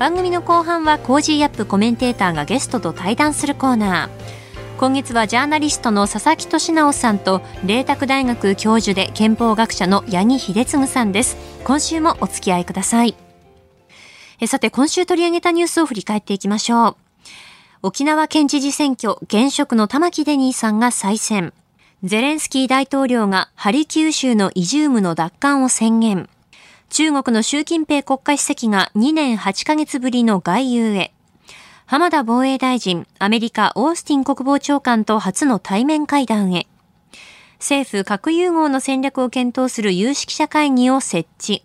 番組の後半は Cozy up コメンテーターがゲストと対談するコーナー。今月はジャーナリストの佐々木俊尚さんと麗澤大学教授で憲法学者の八木秀次さんです。今週もお付き合いください。えさて今週取り上げたニュースを振り返っていきましょう。沖縄県知事選挙現職の玉城デニーさんが再選。ゼレンスキー大統領がハルキウ州のイジュームの奪還を宣言。中国の習近平国家主席が2年8ヶ月ぶりの外遊へ。浜田防衛大臣、アメリカ、オースティン国防長官と初の対面会談へ。政府核融合の戦略を検討する有識者会議を設置。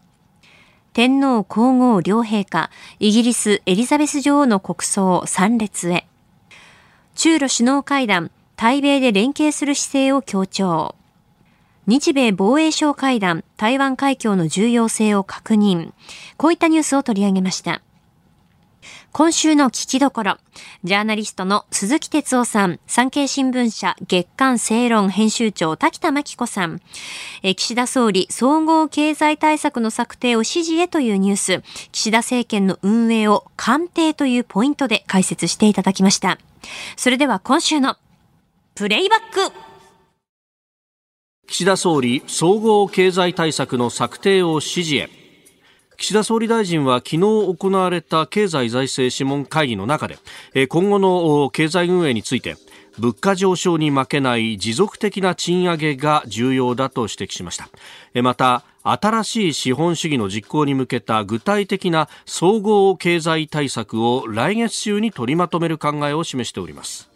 天皇皇后両陛下、イギリスエリザベス女王の国葬参列へ。中ロ首脳会談、対米で連携する姿勢を強調。日米防衛省会談、台湾海峡の重要性を確認。こういったニュースを取り上げました。今週の聞きどころ、ジャーナリストの鈴木哲夫さん、産経新聞社月刊正論編集長滝田真紀子さん、え岸田総理総合経済対策の策定を指示へというニュース、岸田政権の運営を官邸というポイントで解説していただきました。それでは今週のプレイバック岸田総理総合経済対策の策定を指示へ。岸田総理大臣は昨日行われた経済財政諮問会議の中で今後の経済運営について物価上昇に負けない持続的な賃上げが重要だと指摘しました。また新しい資本主義の実行に向けた具体的な総合経済対策を来月中に取りまとめる考えを示しております。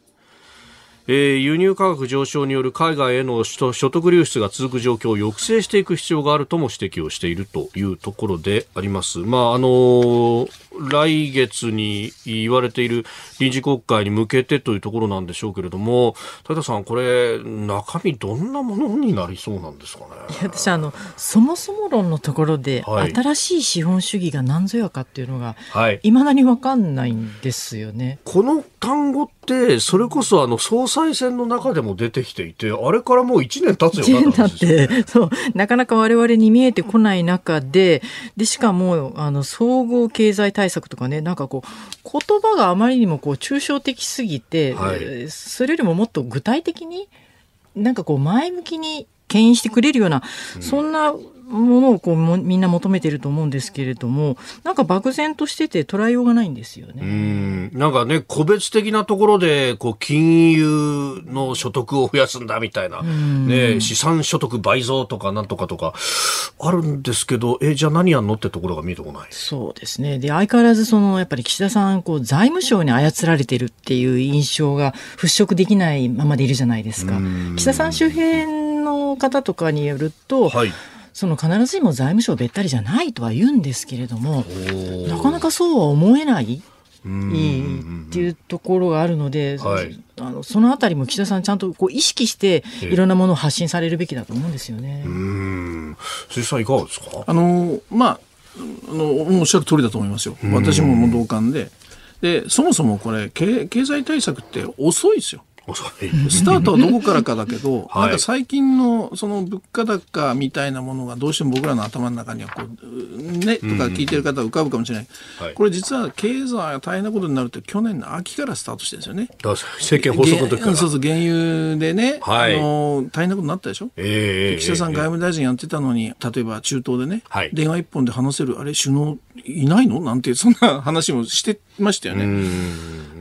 えー、輸入価格上昇による海外への所得流出が続く状況を抑制していく必要があるとも指摘をしているというところであります。まあ、あのー、来月に言われている臨時国会に向けてというところなんでしょうけれども、武田さん、これ、中身どんなものになりそうなんですかね？私あの、そもそも論のところで、はい、新しい資本主義が何ぞやかっていうのが、いまだに分かんないんですよね。この単語って、それこそあの総裁選の中でも出てきていて、あれからもう1年経つよなって、そう、なかなか我々に見えてこない中で、で、しかも、あの、総合経済対策とかね、なんかこう、言葉があまりにもこう、抽象的すぎて、はい、それよりももっと具体的に、なんかこう、前向きに牽引してくれるような、うん、そんなものをこうもみんな求めてると思うんですけれどもなんか漠然としてて捉えようがないんですよね。うん。なんかね個別的なところでこう金融の所得を増やすんだみたいな、ね、資産所得倍増とかなんとかとかあるんですけどえじゃあ何やんのってところが見えてこない。そうですね。で相変わらずそのやっぱり岸田さんこう財務省に操られてるっていう印象が払拭できないままでいるじゃないですか。岸田さん周辺の方とかによると、はいその必ずしも財務省べったりじゃないとは言うんですけれどもなかなかそうは思えない。っていうところがあるので、はい、あのそのあたりも岸田さんちゃんとこう意識していろんなものを発信されるべきだと思うんですよね。鈴木さんいかがですか？あのまああのおっしゃる通りだと思いますよ。私も同感で。でそもそもこれ経経済対策って遅いですよ。スタートはどこからかだけど、はい、なんか最近のその物価高みたいなものがどうしても僕らの頭の中にはこう、ね、とか聞いてる方は浮かぶかもしれない。うん、これ実は経済が大変なことになるって去年の秋からスタートしてるんですよね。政権発足の時から。そうそう、原油でね、はい、あの大変なことになったでしょ？えー、岸田さん外務大臣やってたのに、例えば中東でね、はい、電話一本で話せる、あれ首脳いないの？なんて、そんな話もしてましたよね。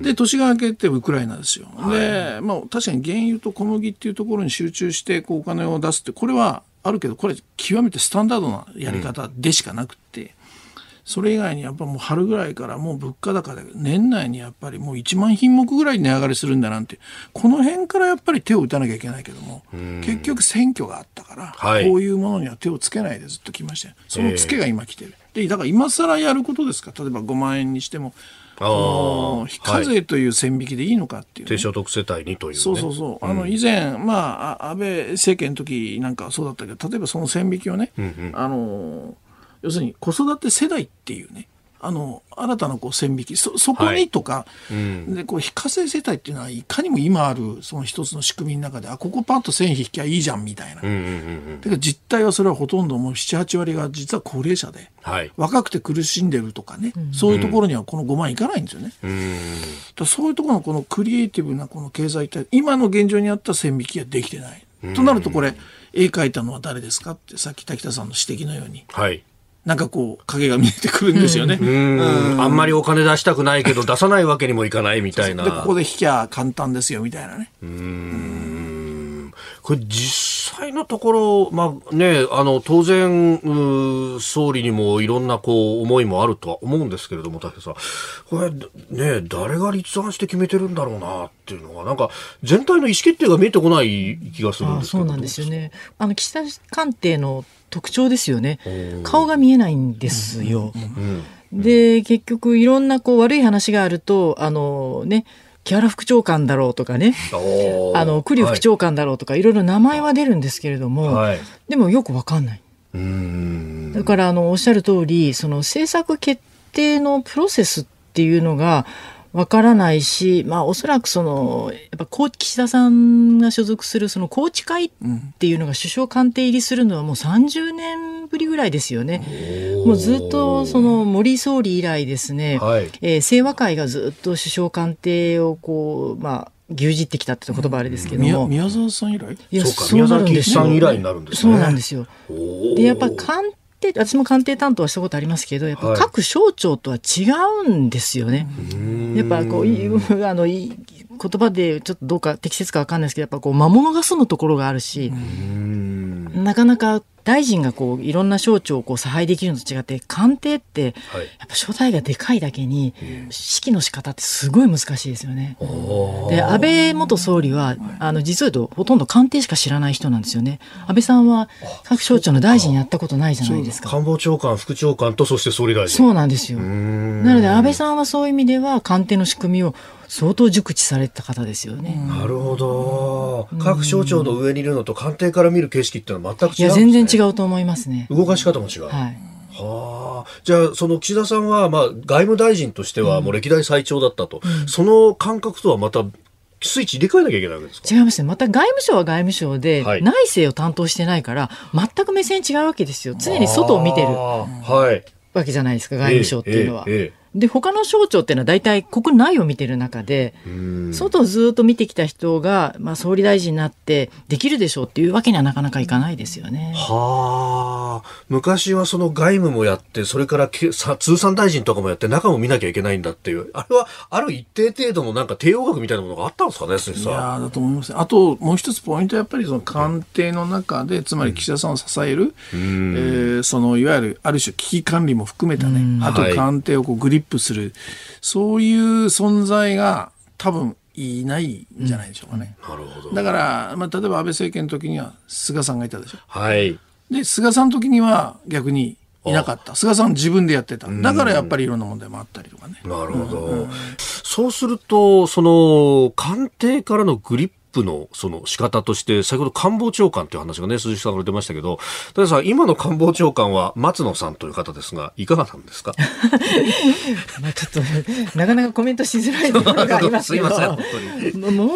で、年が明けてウクライナですよ。はい、で、まあ、確かに原油と小麦っていうところに集中してこうお金を出すって、これはあるけど、これ極めてスタンダードなやり方でしかなくて、それ以外にやっぱもう春ぐらいからもう物価高で年内にやっぱりもう1万品目ぐらい値上がりするんだなんてこの辺からやっぱり手を打たなきゃいけないけども結局選挙があったから、はい、こういうものには手をつけないでずっと来ましたそのつけが今来てる。でだから今更やることですか？例えば5万円にしても非課税という線引きでいいのかっていう、ね、低所得世帯にという、ね、そうそうそう、あの以前、まあ、安倍政権の時なんかそうだったけど例えばその線引きをね、うんうん、あの要するに子育て世代っていうねあの新たなこう線引き。そそこにとか、はい。うん、でこう非課税世帯っていうのはいかにも今あるその一つの仕組みの中であここパッと線引きゃいいじゃんみたいな、うんうんうん、だから実態はそれはほとんどもう78割が実は高齢者で、はい、若くて苦しんでるとかね、うん、そういうところにはこの5万いかないんですよね。うん、だそういうところのこのクリエイティブなこの経済体今の現状にあった線引きはできてない。となるとこれ絵描いたのは誰ですかってさっき滝田さんの指摘のように、はい、なんかこう、影が見えてくるんですよね。うん。あんまりお金出したくないけど、出さないわけにもいかないみたいな。で、ここで引きゃ簡単ですよ、みたいなね。うん。これ実際のところ、まあね、あの、当然、総理にもいろんなこう、思いもあるとは思うんですけれども、武さん。これ、ね、誰が立案して決めてるんだろうな、っていうのが、なんか、全体の意思決定が見えてこない気がするんですけど。そうなんですよね。あの、岸田官邸の特徴ですよね。顔が見えないんですよ。で、結局いろんなこう悪い話があると、あのね、木原副長官だろうとかね、あの、栗副長官だろうとか、い。ろいろ名前は出るんですけれども、はい、でもよくわかんない。だから、あの、おっしゃる通り、その政策決定のプロセスっていうのが、わからないし、まあ、おそらくその、やっぱ、岸田さんが所属するその宏池会っていうのが首相官邸入りするのはもう30年ぶりぐらいですよね。もうずっとその森総理以来ですね、はい、えー、清和会がずっと首相官邸をこう、まあ、牛耳ってきたって言葉あれですけども、うん、宮沢さん以来？いやそうなるんですよ。さん以来になるんですね。そうなんですよ。でやっぱ官定私も官邸担当はしたことありますけどやっぱ各省庁とは違うんですよね。はい、やっぱこう あの言葉でちょっとどうか適切か分かんないですけどやっぱこう魔物が住むところがあるしなかなか大臣がこういろんな省庁をこう差配できるのと違って官邸って、やっぱ所在がでかいだけに指揮の仕方ってすごい難しいですよね。で安倍元総理はあの実は言うとほとんど官邸しか知らない人なんですよね。安倍さんは各省庁の大臣やったことないじゃないですか。官房長官副長官とそして総理大臣。そうなんですよ。なので安倍さんはそういう意味では官邸の仕組みを相当熟知された方ですよね。なるほど。各省庁の上にいるのと官邸から見る景色ってのは全く違う、ね、いや、全然違うと思いますね。動かし方も違う。はい。はあ、じゃあ、その岸田さんは、まあ、外務大臣としてはもう歴代最長だったと、うん、その感覚とはまたスイッチ入れ替えなきゃいけないわけですか？違いますね。また外務省は外務省で、内政を担当してないから、全く目線違うわけですよ。常に外を見てる。はい。わけじゃないですか、外務省っていうのは。えーえーえーで他の省庁っていうのは大体国内を見てる中で外をずっと見てきた人が、まあ、総理大臣になってできるでしょうっていうわけにはなかなかいかないですよね。はあ。昔はその外務もやってそれから通産大臣とかもやって中も見なきゃいけないんだっていう。あれはある一定程度のなんか帝王学みたいなものがあったんですかねいやだと思いますあともう一つポイントはやっぱりその官邸の中でつまり岸田さんを支える、うん、えー、そのいわゆるある種危機管理も含めたね、うん、あと官邸をこうグリップする、そういう存在が多分いないんじゃないでしょうかね。なるほど。だから、まあ、例えば安倍政権の時には菅さんがいたでしょ。はい。で、菅さんの時には逆にいなかった。菅さん自分でやってた。だからやっぱりいろんな問題もあったりとかね。なるほど。うん、そうすると、その、官邸からのグリップのその仕方として、先ほど官房長官という話がね、鈴木さんから出ましたけど、たださん、今の官房長官は松野さんという方ですが、いかがなんですか？まあちょっと、なかなかコメントしづらいところがありますけど、すいません、本当に。もう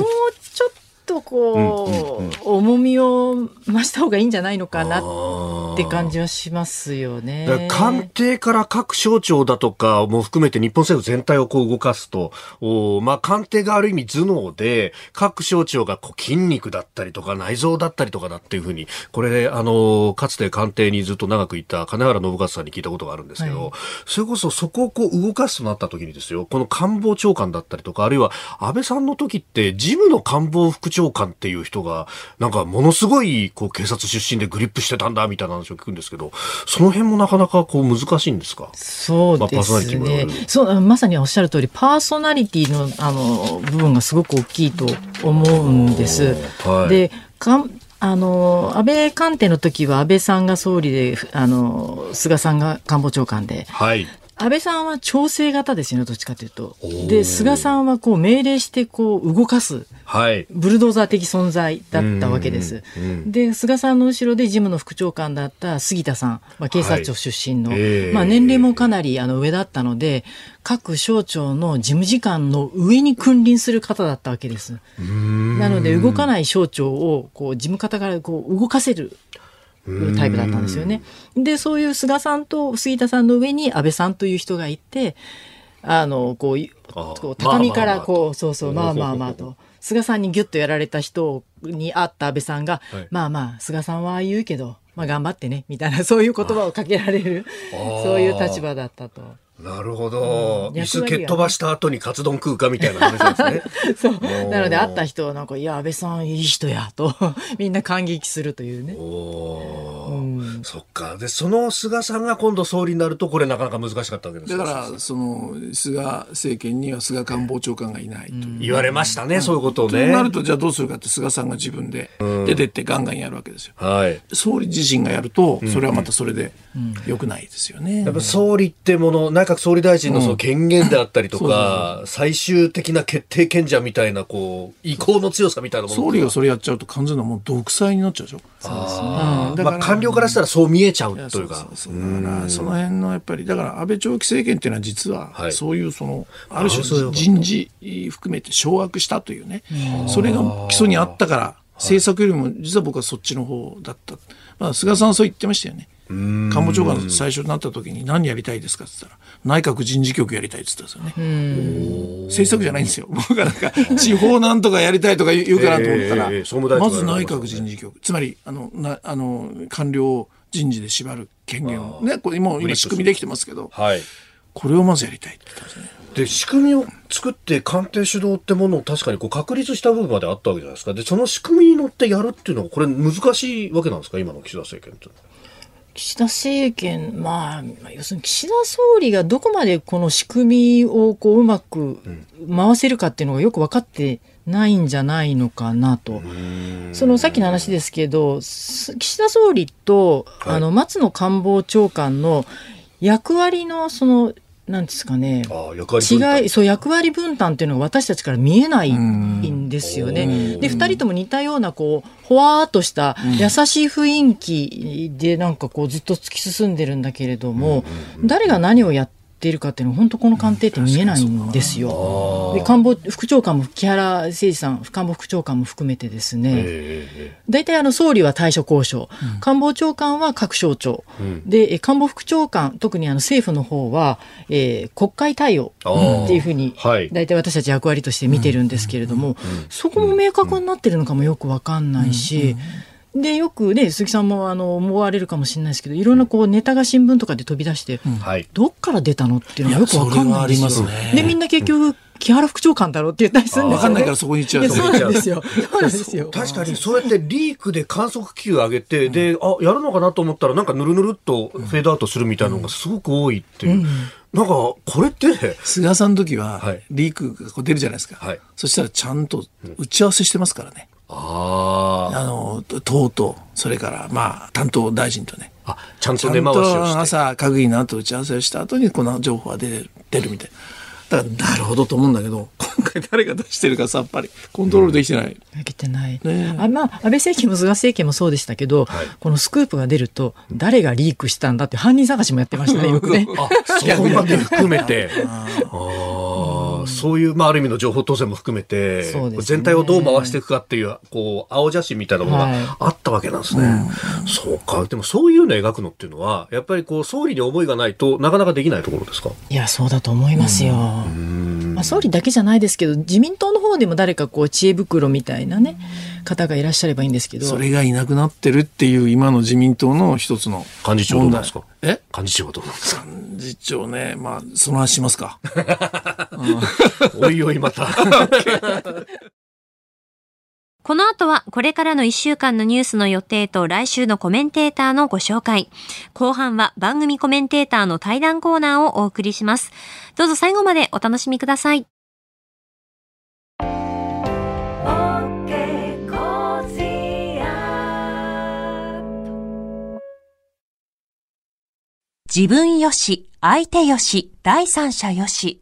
ちょっとこう、うんうんうん、重みを増した方がいいんじゃないのかなって感じはしますよね。官邸から各省庁だとかも含めて日本政府全体をこう動かすと、おまあ官邸がある意味頭脳で、各省庁がこう筋肉だったりとか内臓だったりとかだっていうふうに、これ、あの、かつて官邸にずっと長くいた金原信勝さんに聞いたことがあるんですけど、はい、それこそそこをこう動かすとなった時にですよ、この官房長官だったりとか、あるいは安倍さんの時って事務の官房副長官っていう人が、なんかものすごいこう警察出身でグリップしてたんだみたいな話を聞くんですけど、その辺もなかなかこう難しいんですか？そうですね。そう、まさにおっしゃる通り、パーソナリティの、あの、部分がすごく大きいと思うんです。はい、で、かあの安倍官邸の時は安倍さんが総理であの菅さんが官房長官で、はい、安倍さんは調整型ですよねどっちかというと。で菅さんはこう命令してこう動かす、はい、ブルドーザー的存在だったわけです。で菅さんの後ろで事務の副長官だった杉田さん、まあ、警察庁出身の、はい、まあ、年齢もかなりあの上だったので各省庁の事務次官の上に君臨する方だったわけです。なので動かない省庁をこう事務方からこう動かせるタイプだったんですよね。で、そういう菅さんと杉田さんの上に安倍さんという人がいて、あの、こう、畳からこう、そうそう、まあまあまあと。菅さんにギュッとやられた人に会った安倍さんが、はい、まあまあ、菅さんは言うけど、まあ頑張ってね、みたいな、そういう言葉をかけられる、そういう立場だったと。なるほど、うん、椅子蹴っ飛ばした後にカツ丼食うかみたいな話ですね。そう。なので会った人はなんか、いや、安倍さんいい人や、と みんな感激するというね。おうん、そっか。で、その菅さんが今度総理になると、これなかなか難しかったわけですだから、その、菅政権には菅官房長官がいないと、うん、言われましたね、そういうことをね。となると、じゃあどうするかって菅さんが自分で出てってガンガンやるわけですよ。はい。総理自身がやると、それはまたそれで良くないですよね。やっぱ総理ってもの、内閣総理大臣のその権限であったりとか、最終的な決定権者みたいな、こう、意向の強さみたいなもの総理がそれやっちゃうと完全なもう独裁になっちゃうでしょ。そうですね。まあ、官僚からしたらそう見えちゃうというか。そうそうだから、その辺のやっぱり、だから安倍長期政権っていうのは実は、そういうその、ある種人事含めて掌握したというね、それが基礎にあったから、政策よりも実は僕はそっちの方だった。まあ、菅さんそう言ってましたよね。官房長官最初になった時に何やりたいですかって言ったら内閣人事局やりたいって言ったんですよね。政策じゃないんですよ。僕がなんか地方なんとかやりたいとか言うかなと思ったら、えー、まず内閣人事局。つまりあのなあの官僚人事で縛る権限をねこれもう今仕組みできてますけど、はい、これをまずやりたいって言ったんですね。で仕組みを作って官邸主導ってものを確かにこう確立した部分まであったわけじゃないですか。でその仕組みに乗ってやるっていうのはこれ難しいわけなんですか？今の岸田政権って。岸田政権、まあ、要するに岸田総理がどこまでこの仕組みをこううまく回せるかっていうのがよく分かってないんじゃないのかなと。そのさっきの話ですけど、岸田総理と、あの松野官房長官の役割のそのなんですかね。違いそう役割分担っていうのが私たちから見えないんですよね。で2人とも似たようなこうほわーっとした優しい雰囲気でなんかこうずっと突き進んでるんだけれども、誰が何をやってっているかっていうのは本当この官邸って見えないんですよ。で官房副長官も木原誠二さん官房副長官も含めてですね。大体あの総理は対処交渉、うん、官房長官は各省庁、うん、で官房副長官特にあの政府の方は、えー、国会対応っていうふうに大体私たち役割として見てるんですけれども、そこも明確になってるのかもよく分かんないし。うんでよくね鈴木さんもあの思われるかもしれないですけどいろんなこうネタが新聞とかで飛び出して、うん、どっから出たのっていうのがよくわかんないですよ。すね、でみんな結局木原副長官だろうって言ったりするんですよ、ね。わかんないからそこに行っちゃう。そうなんですよ。そうなんですよ。確かにそうやってリークで観測気球上げて、で、あ、やるのかなと思ったらなんかぬるぬるっとフェードアウトするみたいなのがすごく多いっていう。うん、なんか、これって、菅さんの時は、リークが出るじゃないですか。はい、そしたらちゃんと打ち合わせしてますからね。ああの党とそれからまあ担当大臣とねあちゃんと根回しをして朝閣議の後打ち合わせをした後にこの情報が出る出るみたいなだからなるほどと思うんだけど今回誰が出してるかさっぱりコントロールできてない。できてない。ね、あまあ安倍政権も菅政権もそうでしたけど、はい、このスクープが出ると誰がリークしたんだって犯人探しもやってましたねよくね。あそこまで含めて。ああそういう、まあ、ある意味の情報統制も含めて、ね、全体をどう回していくかっていう、こう、青写真みたいなものがあったわけなんですね。はい、そうか。でも、そういうのを描くのっていうのは、やっぱりこう、総理に思いがないとなかなかできないところですか？いや、そうだと思いますよ。まあ、総理だけじゃないですけど、自民党の方でも誰かこう、知恵袋みたいなね、方がいらっしゃればいいんですけど。それがいなくなってるっていう今の自民党の一つの幹事長どうなんですか？え？幹事長はどうなんですか？幹事長ね、まあ、その話しますか。おいおいまた。この後はこれからの1週間のニュースの予定と来週のコメンテーターのご紹介。後半は番組コメンテーターの対談コーナーをお送りします。どうぞ最後までお楽しみください。自分よし、相手よし、第三者よし。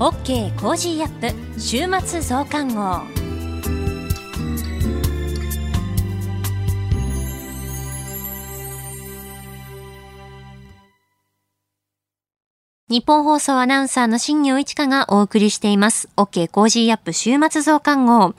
OK Cozy up 週末増刊号ニッポン放送アナウンサーの新行市佳がお送りしています。OK Cozy up 週末増刊号。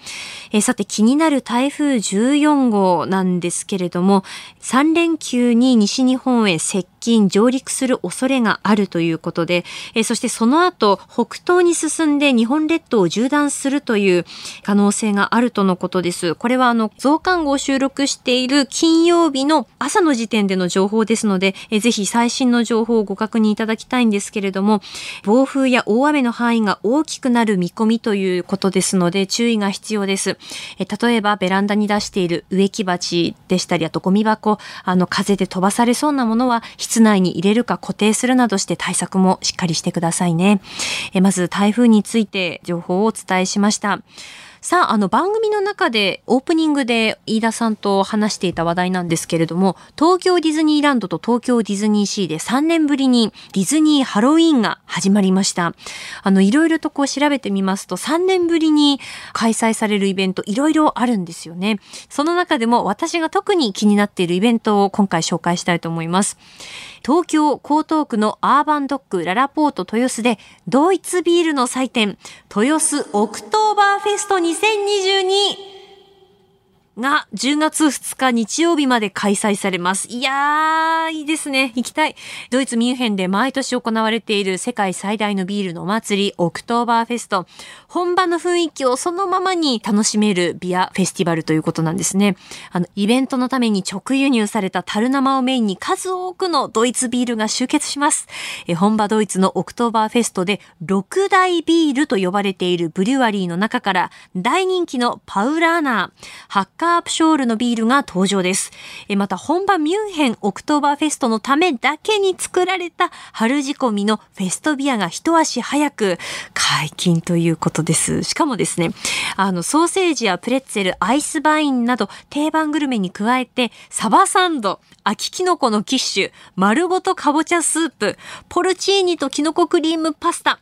えさて気になる台風14号なんですけれども、3連休に西日本へ接近、上陸する恐れがあるということで、えそしてその後、北東に進んで日本列島を縦断するという可能性があるとのことです。これはあの、増刊号を収録している金曜日の朝の時点での情報ですので、えぜひ最新の情報をご確認いただきたいんですけれども、暴風や大雨の範囲が大きくなる見込みということですので、注意が必要です。え例えば、ベランダに出している植木鉢でしたり、あとゴミ箱、あの、風で飛ばされそうなものは、室内に入れるか固定するなどして対策もしっかりしてくださいね。えまず台風について情報をお伝えしました。さあ、あの番組の中でオープニングで飯田さんと話していた話題なんですけれども、東京ディズニーランドと東京ディズニーシーで3年ぶりにディズニーハロウィーンが始まりました。あの、いろいろとこう調べてみますと、3年ぶりに開催されるイベントいろいろあるんですよね。その中でも私が特に気になっているイベントを今回紹介したいと思います。東京江東区のアーバンドックララポート豊洲でドイツビールの祭典豊洲オクトーバーフェスト2022が10月2日日曜日まで開催されます。いやー、いいですね。行きたい。ドイツミュンヘンで毎年行われている世界最大のビールのお祭り、オクトーバーフェスト。本場の雰囲気をそのままに楽しめるビアフェスティバルということなんですね。あの、イベントのために直輸入された樽生をメインに数多くのドイツビールが集結します。え本場ドイツのオクトーバーフェストで6大ビールと呼ばれているブリュワリーの中から大人気のパウラーナー、ハッカープショールのビールが登場です。また本場ミュンヘンオクトーバーフェストのためだけに作られた春仕込みのフェストビアが一足早く解禁ということです。しかもですね、あの、ソーセージやプレッツェル、アイスバインなど定番グルメに加えて、サバサンド、秋キノコのキッシュ、丸ごとかぼちゃスープ、ポルチーニとキノコクリームパスタ、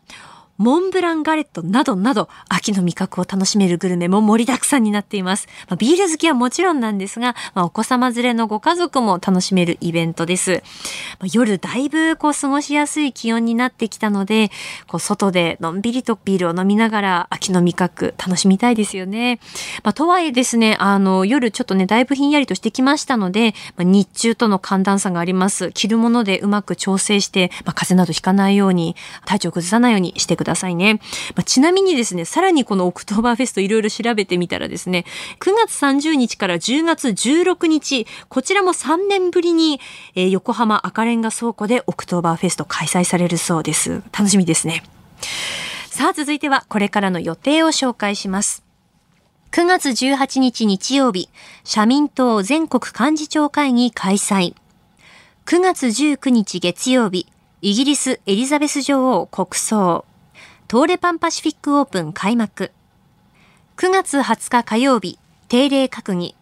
モンブランガレットなどなど、秋の味覚を楽しめるグルメも盛りだくさんになっています。まあ、ビール好きはもちろんなんですが、まあ、お子様連れのご家族も楽しめるイベントです。まあ、夜だいぶこう過ごしやすい気温になってきたので、こう外でのんびりとビールを飲みながら秋の味覚楽しみたいですよね。まあ、とはいえですね、あの、夜ちょっとね、だいぶひんやりとしてきましたので、まあ、日中との寒暖差があります。着るものでうまく調整して、まあ、風邪などひかないように、体調崩さないようにしてください。くださいね。まあ、ちなみにですね、さらにこのオクトーバーフェストいろいろ調べてみたらですね、9月30日から10月16日、こちらも3年ぶりに、えー、横浜赤レンガ倉庫でオクトーバーフェスト開催されるそうです。楽しみですね。さあ続いてはこれからの予定を紹介します。9月18日日曜日、社民党全国幹事長会議開催。9月19日月曜日、イギリスエリザベス女王国葬。東レパンパシフィックオープン開幕。9月20日火曜日、定例閣議。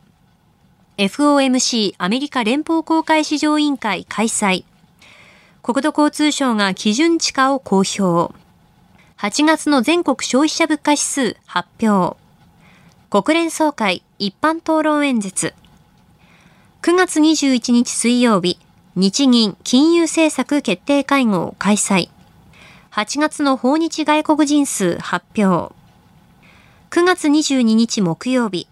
FOMC アメリカ連邦公開市場委員会開催。国土交通省が基準地価を公表。8月の全国消費者物価指数発表。国連総会一般討論演説。9月21日水曜日、日銀金融政策決定会合開催。8月の訪日外国人数発表。9月22日木曜日、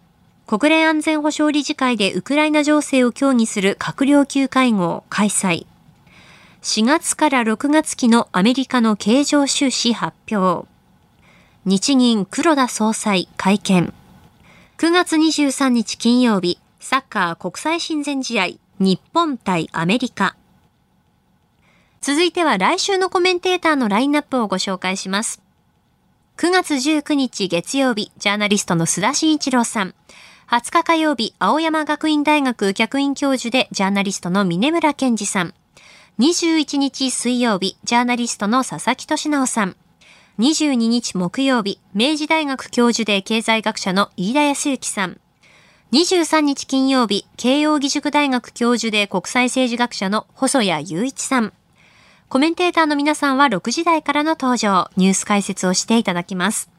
国連安全保障理事会でウクライナ情勢を協議する閣僚級会合開催。4月から6月期のアメリカの経常収支発表。日銀黒田総裁会見。9月23日金曜日、サッカー国際親善試合、日本対アメリカ。続いては来週のコメンテーターのラインナップをご紹介します。9月19日月曜日、ジャーナリストの須田慎一郎さん。20日火曜日、青山学院大学客員教授でジャーナリストの峰村健二さん。21日水曜日、ジャーナリストの佐々木俊直さん。22日木曜日、明治大学教授で経済学者の飯田康之さん。23日金曜日、慶應義塾大学教授で国際政治学者の細谷雄一さん。コメンテーターの皆さんは6時台からの登場、ニュース解説をしていただきます。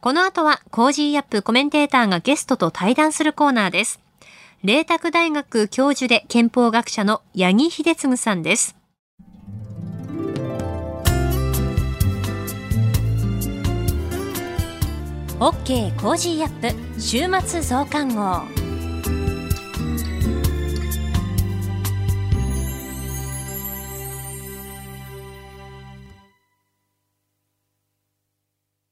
この後は Cozy up コメンテーターがゲストと対談するコーナーです。麗澤大学教授で憲法学者の八木秀次さんです。OK Cozy up 週末増刊号。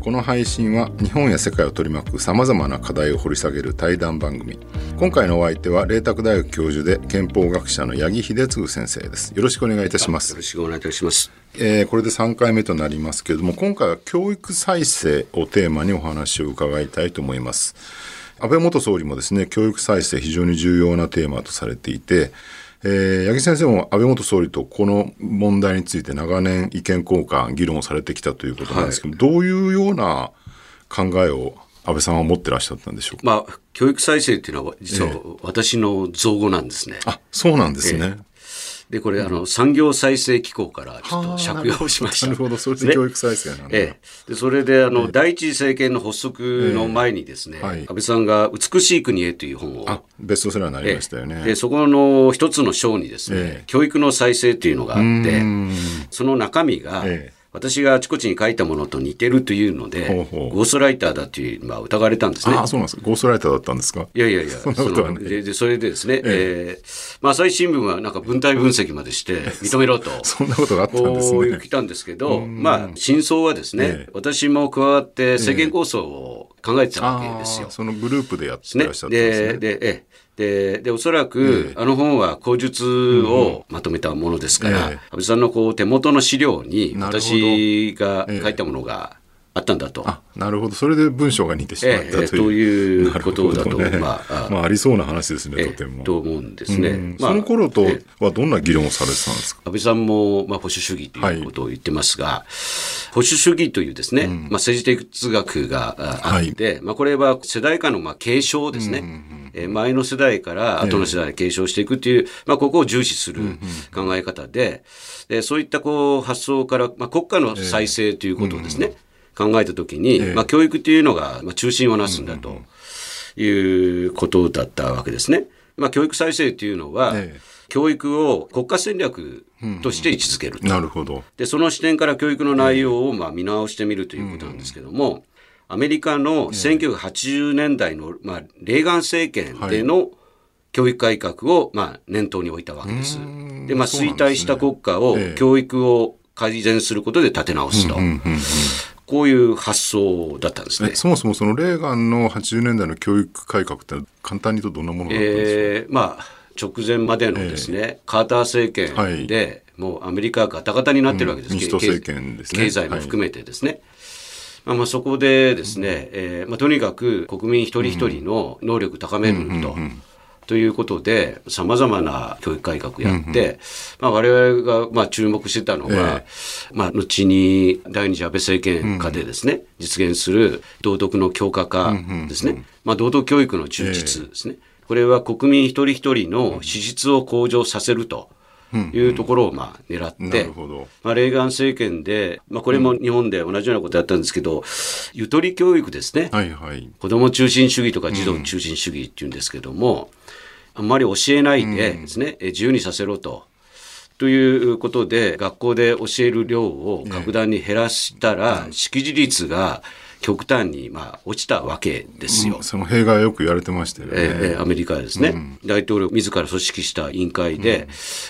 この配信は日本や世界を取り巻く様々な課題を掘り下げる対談番組。今回のお相手は、麗澤大学教授で憲法学者の八木秀次先生です。よろしくお願いいたします。よろしくお願いいたします。えー、これで3回目となりますけれども、今回は教育再生をテーマにお話を伺いたいと思います。安倍元総理もですね、教育再生非常に重要なテーマとされていて、えー、八木先生も安倍元総理とこの問題について長年意見交換、議論をされてきたということなんですけど、はい、どういうような考えを安倍さんは持ってらっしゃったんでしょうか？まあ、教育再生っていうのは実は私の造語なんですね。えあ、そうなんですね。えで、これ、あの、産業再生機構からちょっと借用しました。なるほど、それで教育再生なんだ。ええ。で、それで、あの、第一次政権の発足の前にですね、安倍さんが美しい国へという本を。あ、ベストセラーになりましたよね。で、そこの一つの章にですね、教育の再生というのがあって、その中身が、私があちこちに書いたものと似てるというので、ほうほうゴーストライターだという、まあ、疑われたんですね。あそうなんですゴーストライターだったんですか？いやいやいや、そんなことはででそれでですね、えええー、まあ、朝日新聞はなんか文体分析までして 認めろと。そんなことがあったんですね。こう来たんですけど、まあ、真相はですね、ええ、私も加わって政権構想を考えてたわけですよ。そのグループでやってらっしゃったんですね。で、で、ええ。で、で、おそらく、あの本は口述をまとめたものですから、安倍さんのこう手元の資料に私が書いたものがあったんだと。あなるほど、それで文章が似てしまったという。えー、ということだと、ね、まあ、まあ、ありそうな話ですね、とても。と思うんですね。まあ、その頃とはどんな議論をされてたんですか？安倍さんも、まあ、保守主義ということを言ってますが、はい、保守主義というですね、うん、まあ、政治哲学があって、はい、まあ、これは世代間のまあ継承ですね。うんうんえ前の世代から後の世代に継承していくという、まあ、ここを重視する考え方で、でそういったこう発想から、まあ、国家の再生ということをですね、考えたときに、まあ、教育というのが、まあ、中心をなすんだということだったわけですね。まあ、教育再生というのは、教育を国家戦略として位置づけると。なるほど。で、その視点から教育の内容をまあ見直してみるということなんですけども、アメリカの1980年代の、まあ、レーガン政権での教育改革を、まあ、念頭に置いたわけです。で、まあ、衰退した国家を、教育を改善することで立て直すと。こういう発想だったんですね。そもそもそのレーガンの80年代の教育改革って簡単に言うとどんなものだったんですか、えー、まあ、直前までのですね、えー、カーター政権で、はい、もうアメリカがガタガタになってるわけです。うん、民主党政権ですね。経済も含めてですね。はいまあ、まあそこでですね、えーまあ、とにかく国民一人一人の能力高めると。ということで、さまざまな教育改革やって、まあ、我々がまあ注目してたのが、まあ、後に第二次安倍政権下でですね、実現する道徳の強化化ですね、まあ、道徳教育の充実ですね。これは国民一人一人の資質を向上させると。いうところをまあ狙って、まあ、レーガン政権で、まあ、これも日本で同じようなことやったんですけど、ゆとり教育ですね、はいはい、子ども中心主義とか児童中心主義っていうんですけども、あんまり教えないでですね、自由にさせろと。ということで、学校で教える量を格段に減らしたら、識字率が極端にまあ落ちたわけですよ。その弊害よく言われてましたよね。えー、アメリカですね、うん、大統領自ら組織した委員会で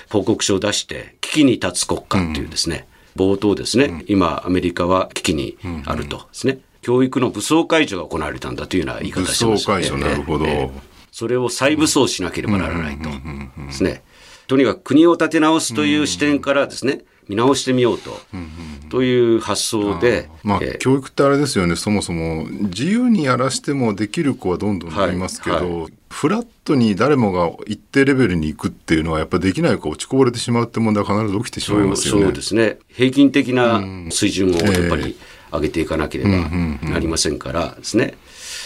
報告書を出して、危機に立つ国家っていうですね、冒頭ですね、今アメリカは危機にあるとですね、教育の武装解除が行われたんだというような言い方してます、ね。武装解除、なるほど、えー、それを再武装しなければならないとですね。とにかく国を立て直すという視点からですね、見直してみようと、という発想で。まあ、えー、教育ってあれですよね、そもそも自由にやらしてもできる子はどんどんなりますけど、はいはい、フラットに誰もが一定レベルに行くっていうのはやっぱりできないか落ちこぼれてしまうって問題は必ず起きてしまいますよね。そうですね。平均的な水準をやっぱり上げていかなければなりませんからですね。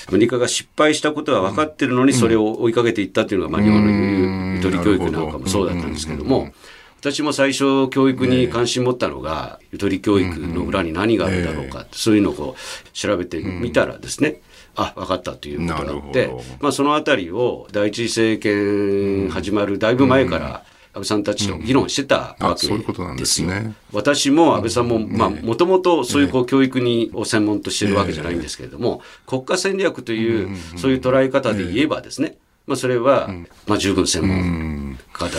アメリカが失敗したことは分かってるのに、それを追いかけていったっていうのが、まあ、日本のゆとり教育なんかもそうだったんですけども、私も最初教育に関心持ったのが、ゆとり教育の裏に何があるだろうか、そういうのをこう調べてみたらですね、あ分かったということがあって、まあ、そのあたりを第一次政権始まるだいぶ前から、安倍さんたちと議論してたわけですよ。私も安倍さんも、まあ、もともとそういうこう教育にを専門としてるわけじゃないんですけれども、国家戦略という、そういう捉え方で言えばですね、まあ、それは、まあ、十分専門家だと。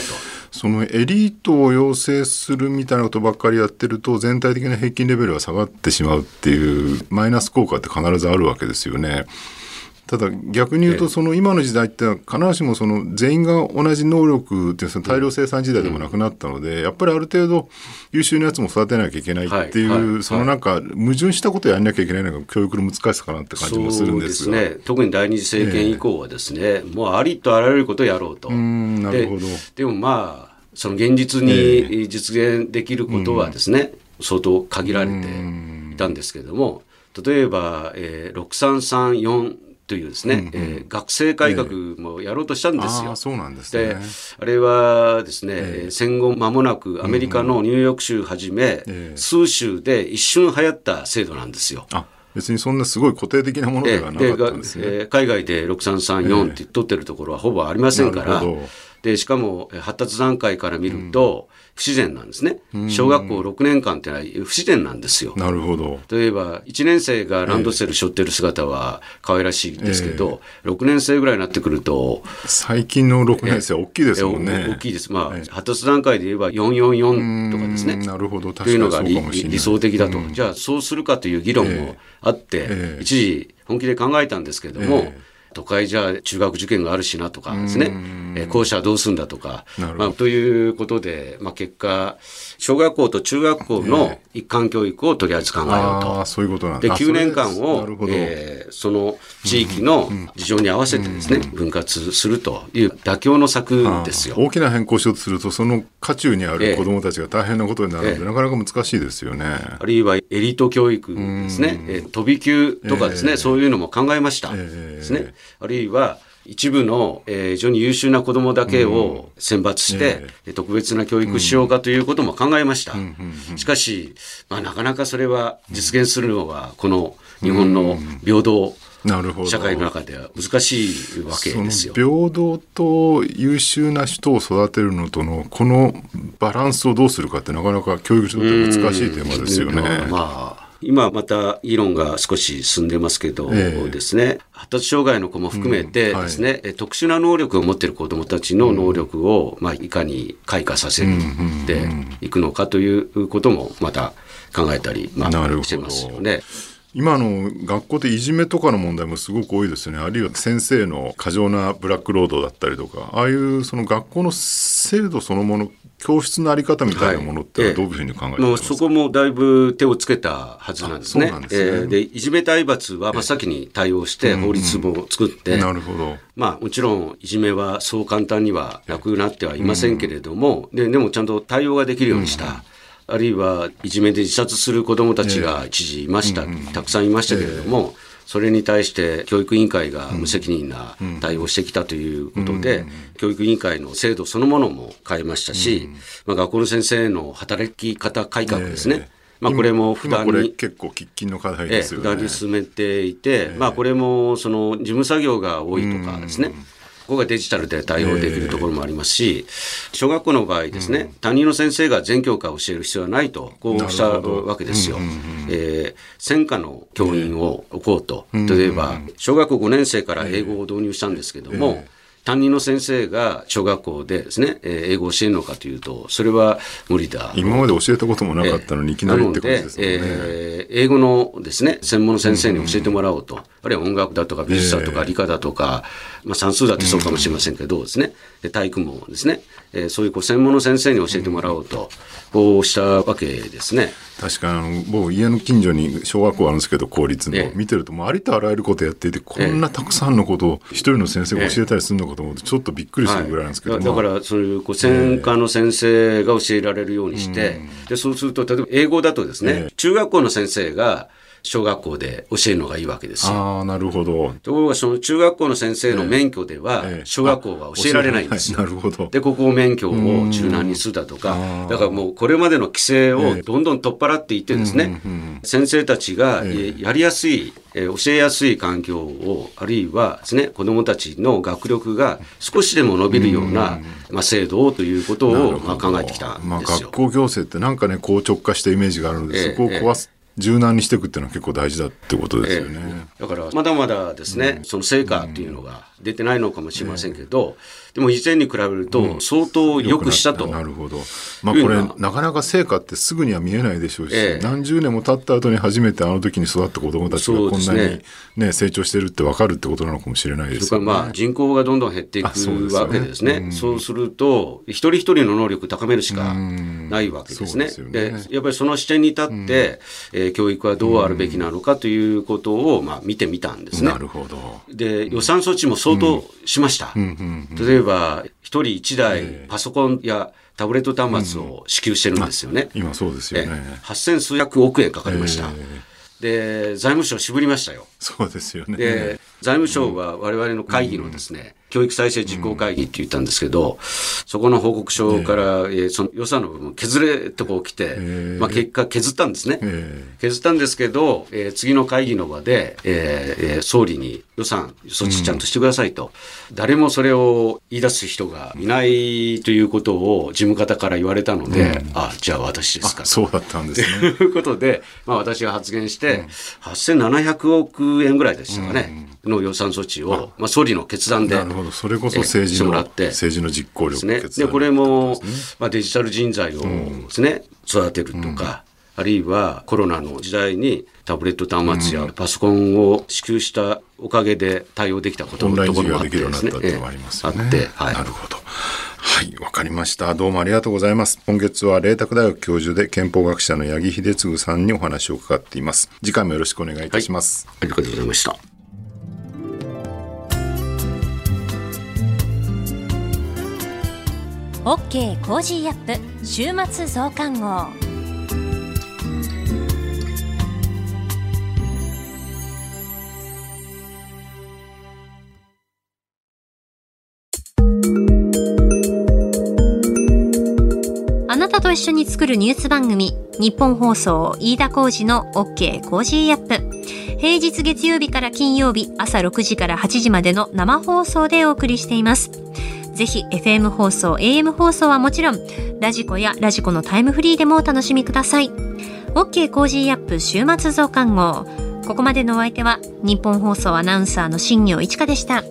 そのエリートを養成するみたいなことばっかりやってると全体的な平均レベルが下がってしまうっていうマイナス効果って必ずあるわけですよね。ただ逆に言うとその今の時代って必ずしもその全員が同じ能力っていうその大量生産時代でもなくなったのでやっぱりある程度優秀なやつも育てなきゃいけないっていうそのなんか矛盾したことをやらなきゃいけないのが教育の難しさかなって感じもするんですが。ね、特に第二次政権以降はですね、もうありとあらゆることをやろうと。なるほど。でもまあその現実に実現できることはですね、相当限られていたんですけれども例えば、えー、6334というですね、うんうん、えー、学生改革もやろうとしたんですよ。えー、そうなんですね。あれはですね、えー、戦後間もなくアメリカのニューヨーク州はじめ、うんうん、数州で一瞬流行った制度なんですよ。別にそんなすごい固定的なものではなかったんですね。えー、海外で6334って取ってるところはほぼありませんから、で、しかも発達段階から見ると、不自然なんですね。小学校6年間ってのは不自然なんですよ。なるほど。例えば、1年生がランドセル背負ってる姿は可愛らしいですけど、えー、6年生ぐらいになってくると。最近の6年生は大きいですもんね。大きいです。まあ、発達段階で言えば444とかですね。なるほど。というのが理想的だと。じゃあ、そうするかという議論もあって、えー、一時本気で考えたんですけれども、えー都会じゃ中学受験があるしなとかですね、え校舎どうすんだとか、まあ、ということで、まあ、結果、小学校と中学校の一貫教育をとりあえず考えようと。あそういうことなんで9年間を、えー、その地域の事情に合わせてですね、分割するという妥協の策ですよ。大きな変更しようとすると、その渦中にある子どもたちが大変なことになるので、えー、なかなか難しいですよね。あるいはエリート教育ですね、えー、飛び級とかですね、えー、そういうのも考えました。ですね。あるいは、一部の、えー、非常に優秀な子どもだけを選抜して、うん、特別な教育しようかということも考えました。しかし、まあ、なかなかそれは実現するのは、この日本の平等社会の中では難しいわけですよ。平等と優秀な人を育てるのとのこのバランスをどうするかってなかなか教育上で難しいテーマですよね。まあ今また議論が少し進んでますけどですね、えー、発達障害の子も含めてですね、うん。はい、特殊な能力を持っている子どもたちの能力を、まあ、いかに開花させていくのかということもまた考えたり、まあ、してますよね。今の学校でいじめとかの問題もすごく多いですね。あるいは先生の過剰なブラックロードだったりとかああいうその学校の制度そのもの教室のあり方みたいなものってどういうふうに考えてますか、そこもだいぶ手をつけたはずなんですね。で、ね。えー、いじめ体罰は真っ先に対応して法律も作って、なるほど。まあもちろんいじめはそう簡単にはなくなってはいませんけれども、ででもちゃんと対応ができるようにした。あるいはいじめで自殺する子どもたちが一時いました、たくさんいましたけれども、それに対して教育委員会が無責任な対応をしてきたということで、教育委員会の制度そのものも変えましたし、まあ、学校の先生の働き方改革ですね。まあ、これも普段に結構喫緊の課題ですよね。に進めていて、まあ、これもその事務作業が多いとかですね。ここがデジタルで対応できるところもありますし、小学校の場合ですね、担任の先生が全教科を教える必要はないと、こうしたわけですよ。えー、専科の教員を置こうと。例えば、小学校5年生から英語を導入したんですけども、担任の先生が小学校でですね、えー、英語を教えるのかというと、それは無理だ。今まで教えたこともなかったのに、いきなりってことですよね。えー、英語のですね、専門の先生に教えてもらおうと。あるいは音楽だとか美術だとか理科だとか、まあ算数だってそうかもしれませんけどですね、体育もですね、えー、そういうこう専門の先生に教えてもらおうと、こうしたわけですね。確かに僕家の近所に小学校あるんですけど公立の、え見てるともうありとあらゆることやっていてこんなたくさんのことを一人の先生が教えたりするのかと思うとちょっとびっくりするぐらいなんですけど、はい、だからそういうこう専科の先生が教えられるようにして、でそうすると例えば英語だとですね、中学校の先生が小学校で教えるのがいいわけですよ。ああ、なるほど。ところが、その中学校の先生の免許では、小学校は教えられないんですよ。なるほど。で、ここを免許を柔軟にするだとか、だからもうこれまでの規制をどんどん取っ払っていってですね、先生たちがやりやすい、教えやすい環境を、あるいはですね、子供たちの学力が少しでも伸びるような、まあ、制度をということをまあ考えてきたんですよ。まあ、学校行政ってなんかね、硬直化したイメージがあるので、そこを壊す柔軟にしていくっていうのは結構大事だってことですよね。えだからまだまだですね、うん、その成果っていうのが出てないのかもしれませんけど、でも以前に比べると相当良くしたと、うん、なるほど。まあこれなかなか成果ってすぐには見えないでしょうし、え何十年も経った後に初めてあの時に育った子どもたちがこんなにね、ね成長してるって分かるってことなのかもしれないですよね。まあ人口がどんどん減っていくわけですね。そう、ねうん、すると一人一人の能力高めるしかないわけですね。で、ね、やっぱりその視点に立って、うん、えー、教育はどうあるべきなのかということをまあ見てみたんですね。なるほど。で予算措置も相当しました。例えば一人一台パソコンやタブレット端末を支給してるんですよね。今そうですよね。八千数百億円かかりました。で財務省渋りましたよ。そうですよね。で財務省は我々の会議のですね、教育再生実行会議って言ったんですけど、そこの報告書から、えー、その予算の部分削れとこう来て、まあ結果削ったんですね。削ったんですけど、えー、次の会議の場で、えー、総理に予算措置ちゃんとしてくださいと、誰もそれを言い出す人がいないということを事務方から言われたので、あ、じゃあ私ですかと。そうだったんですね。ということで、まあ私が発言して、8700億円ぐらいでしたかね、の予算措置を、まあ総理の決断で。なるほど。それこそ政治の政治の実行力ね。でこれも、まあ、デジタル人材をですね、育てるとか、あるいはコロナの時代にタブレット端末やパソコンを支給したおかげで対応できたことのところもあってですね。あって、はい、なるほど。はい、わかりました。どうもありがとうございます。今月は麗澤大学教授で憲法学者の八木秀次さんにお話を伺っています。次回もよろしくお願いいたします。はい、ありがとうございました。OK Cozy up 週末増刊号と一緒に作るニュース番組、日本放送飯田浩二の OK コージーアップ。平日月曜日から金曜日朝6時から8時までの生放送でお送りしています。ぜひ FM 放送、AM 放送はもちろん、 radiko や radiko のタイムフリーでもお楽しみください。OK Cozy up 週末増刊号。ここまでのお相手は、ニッポン放送アナウンサーの新行市佳でした。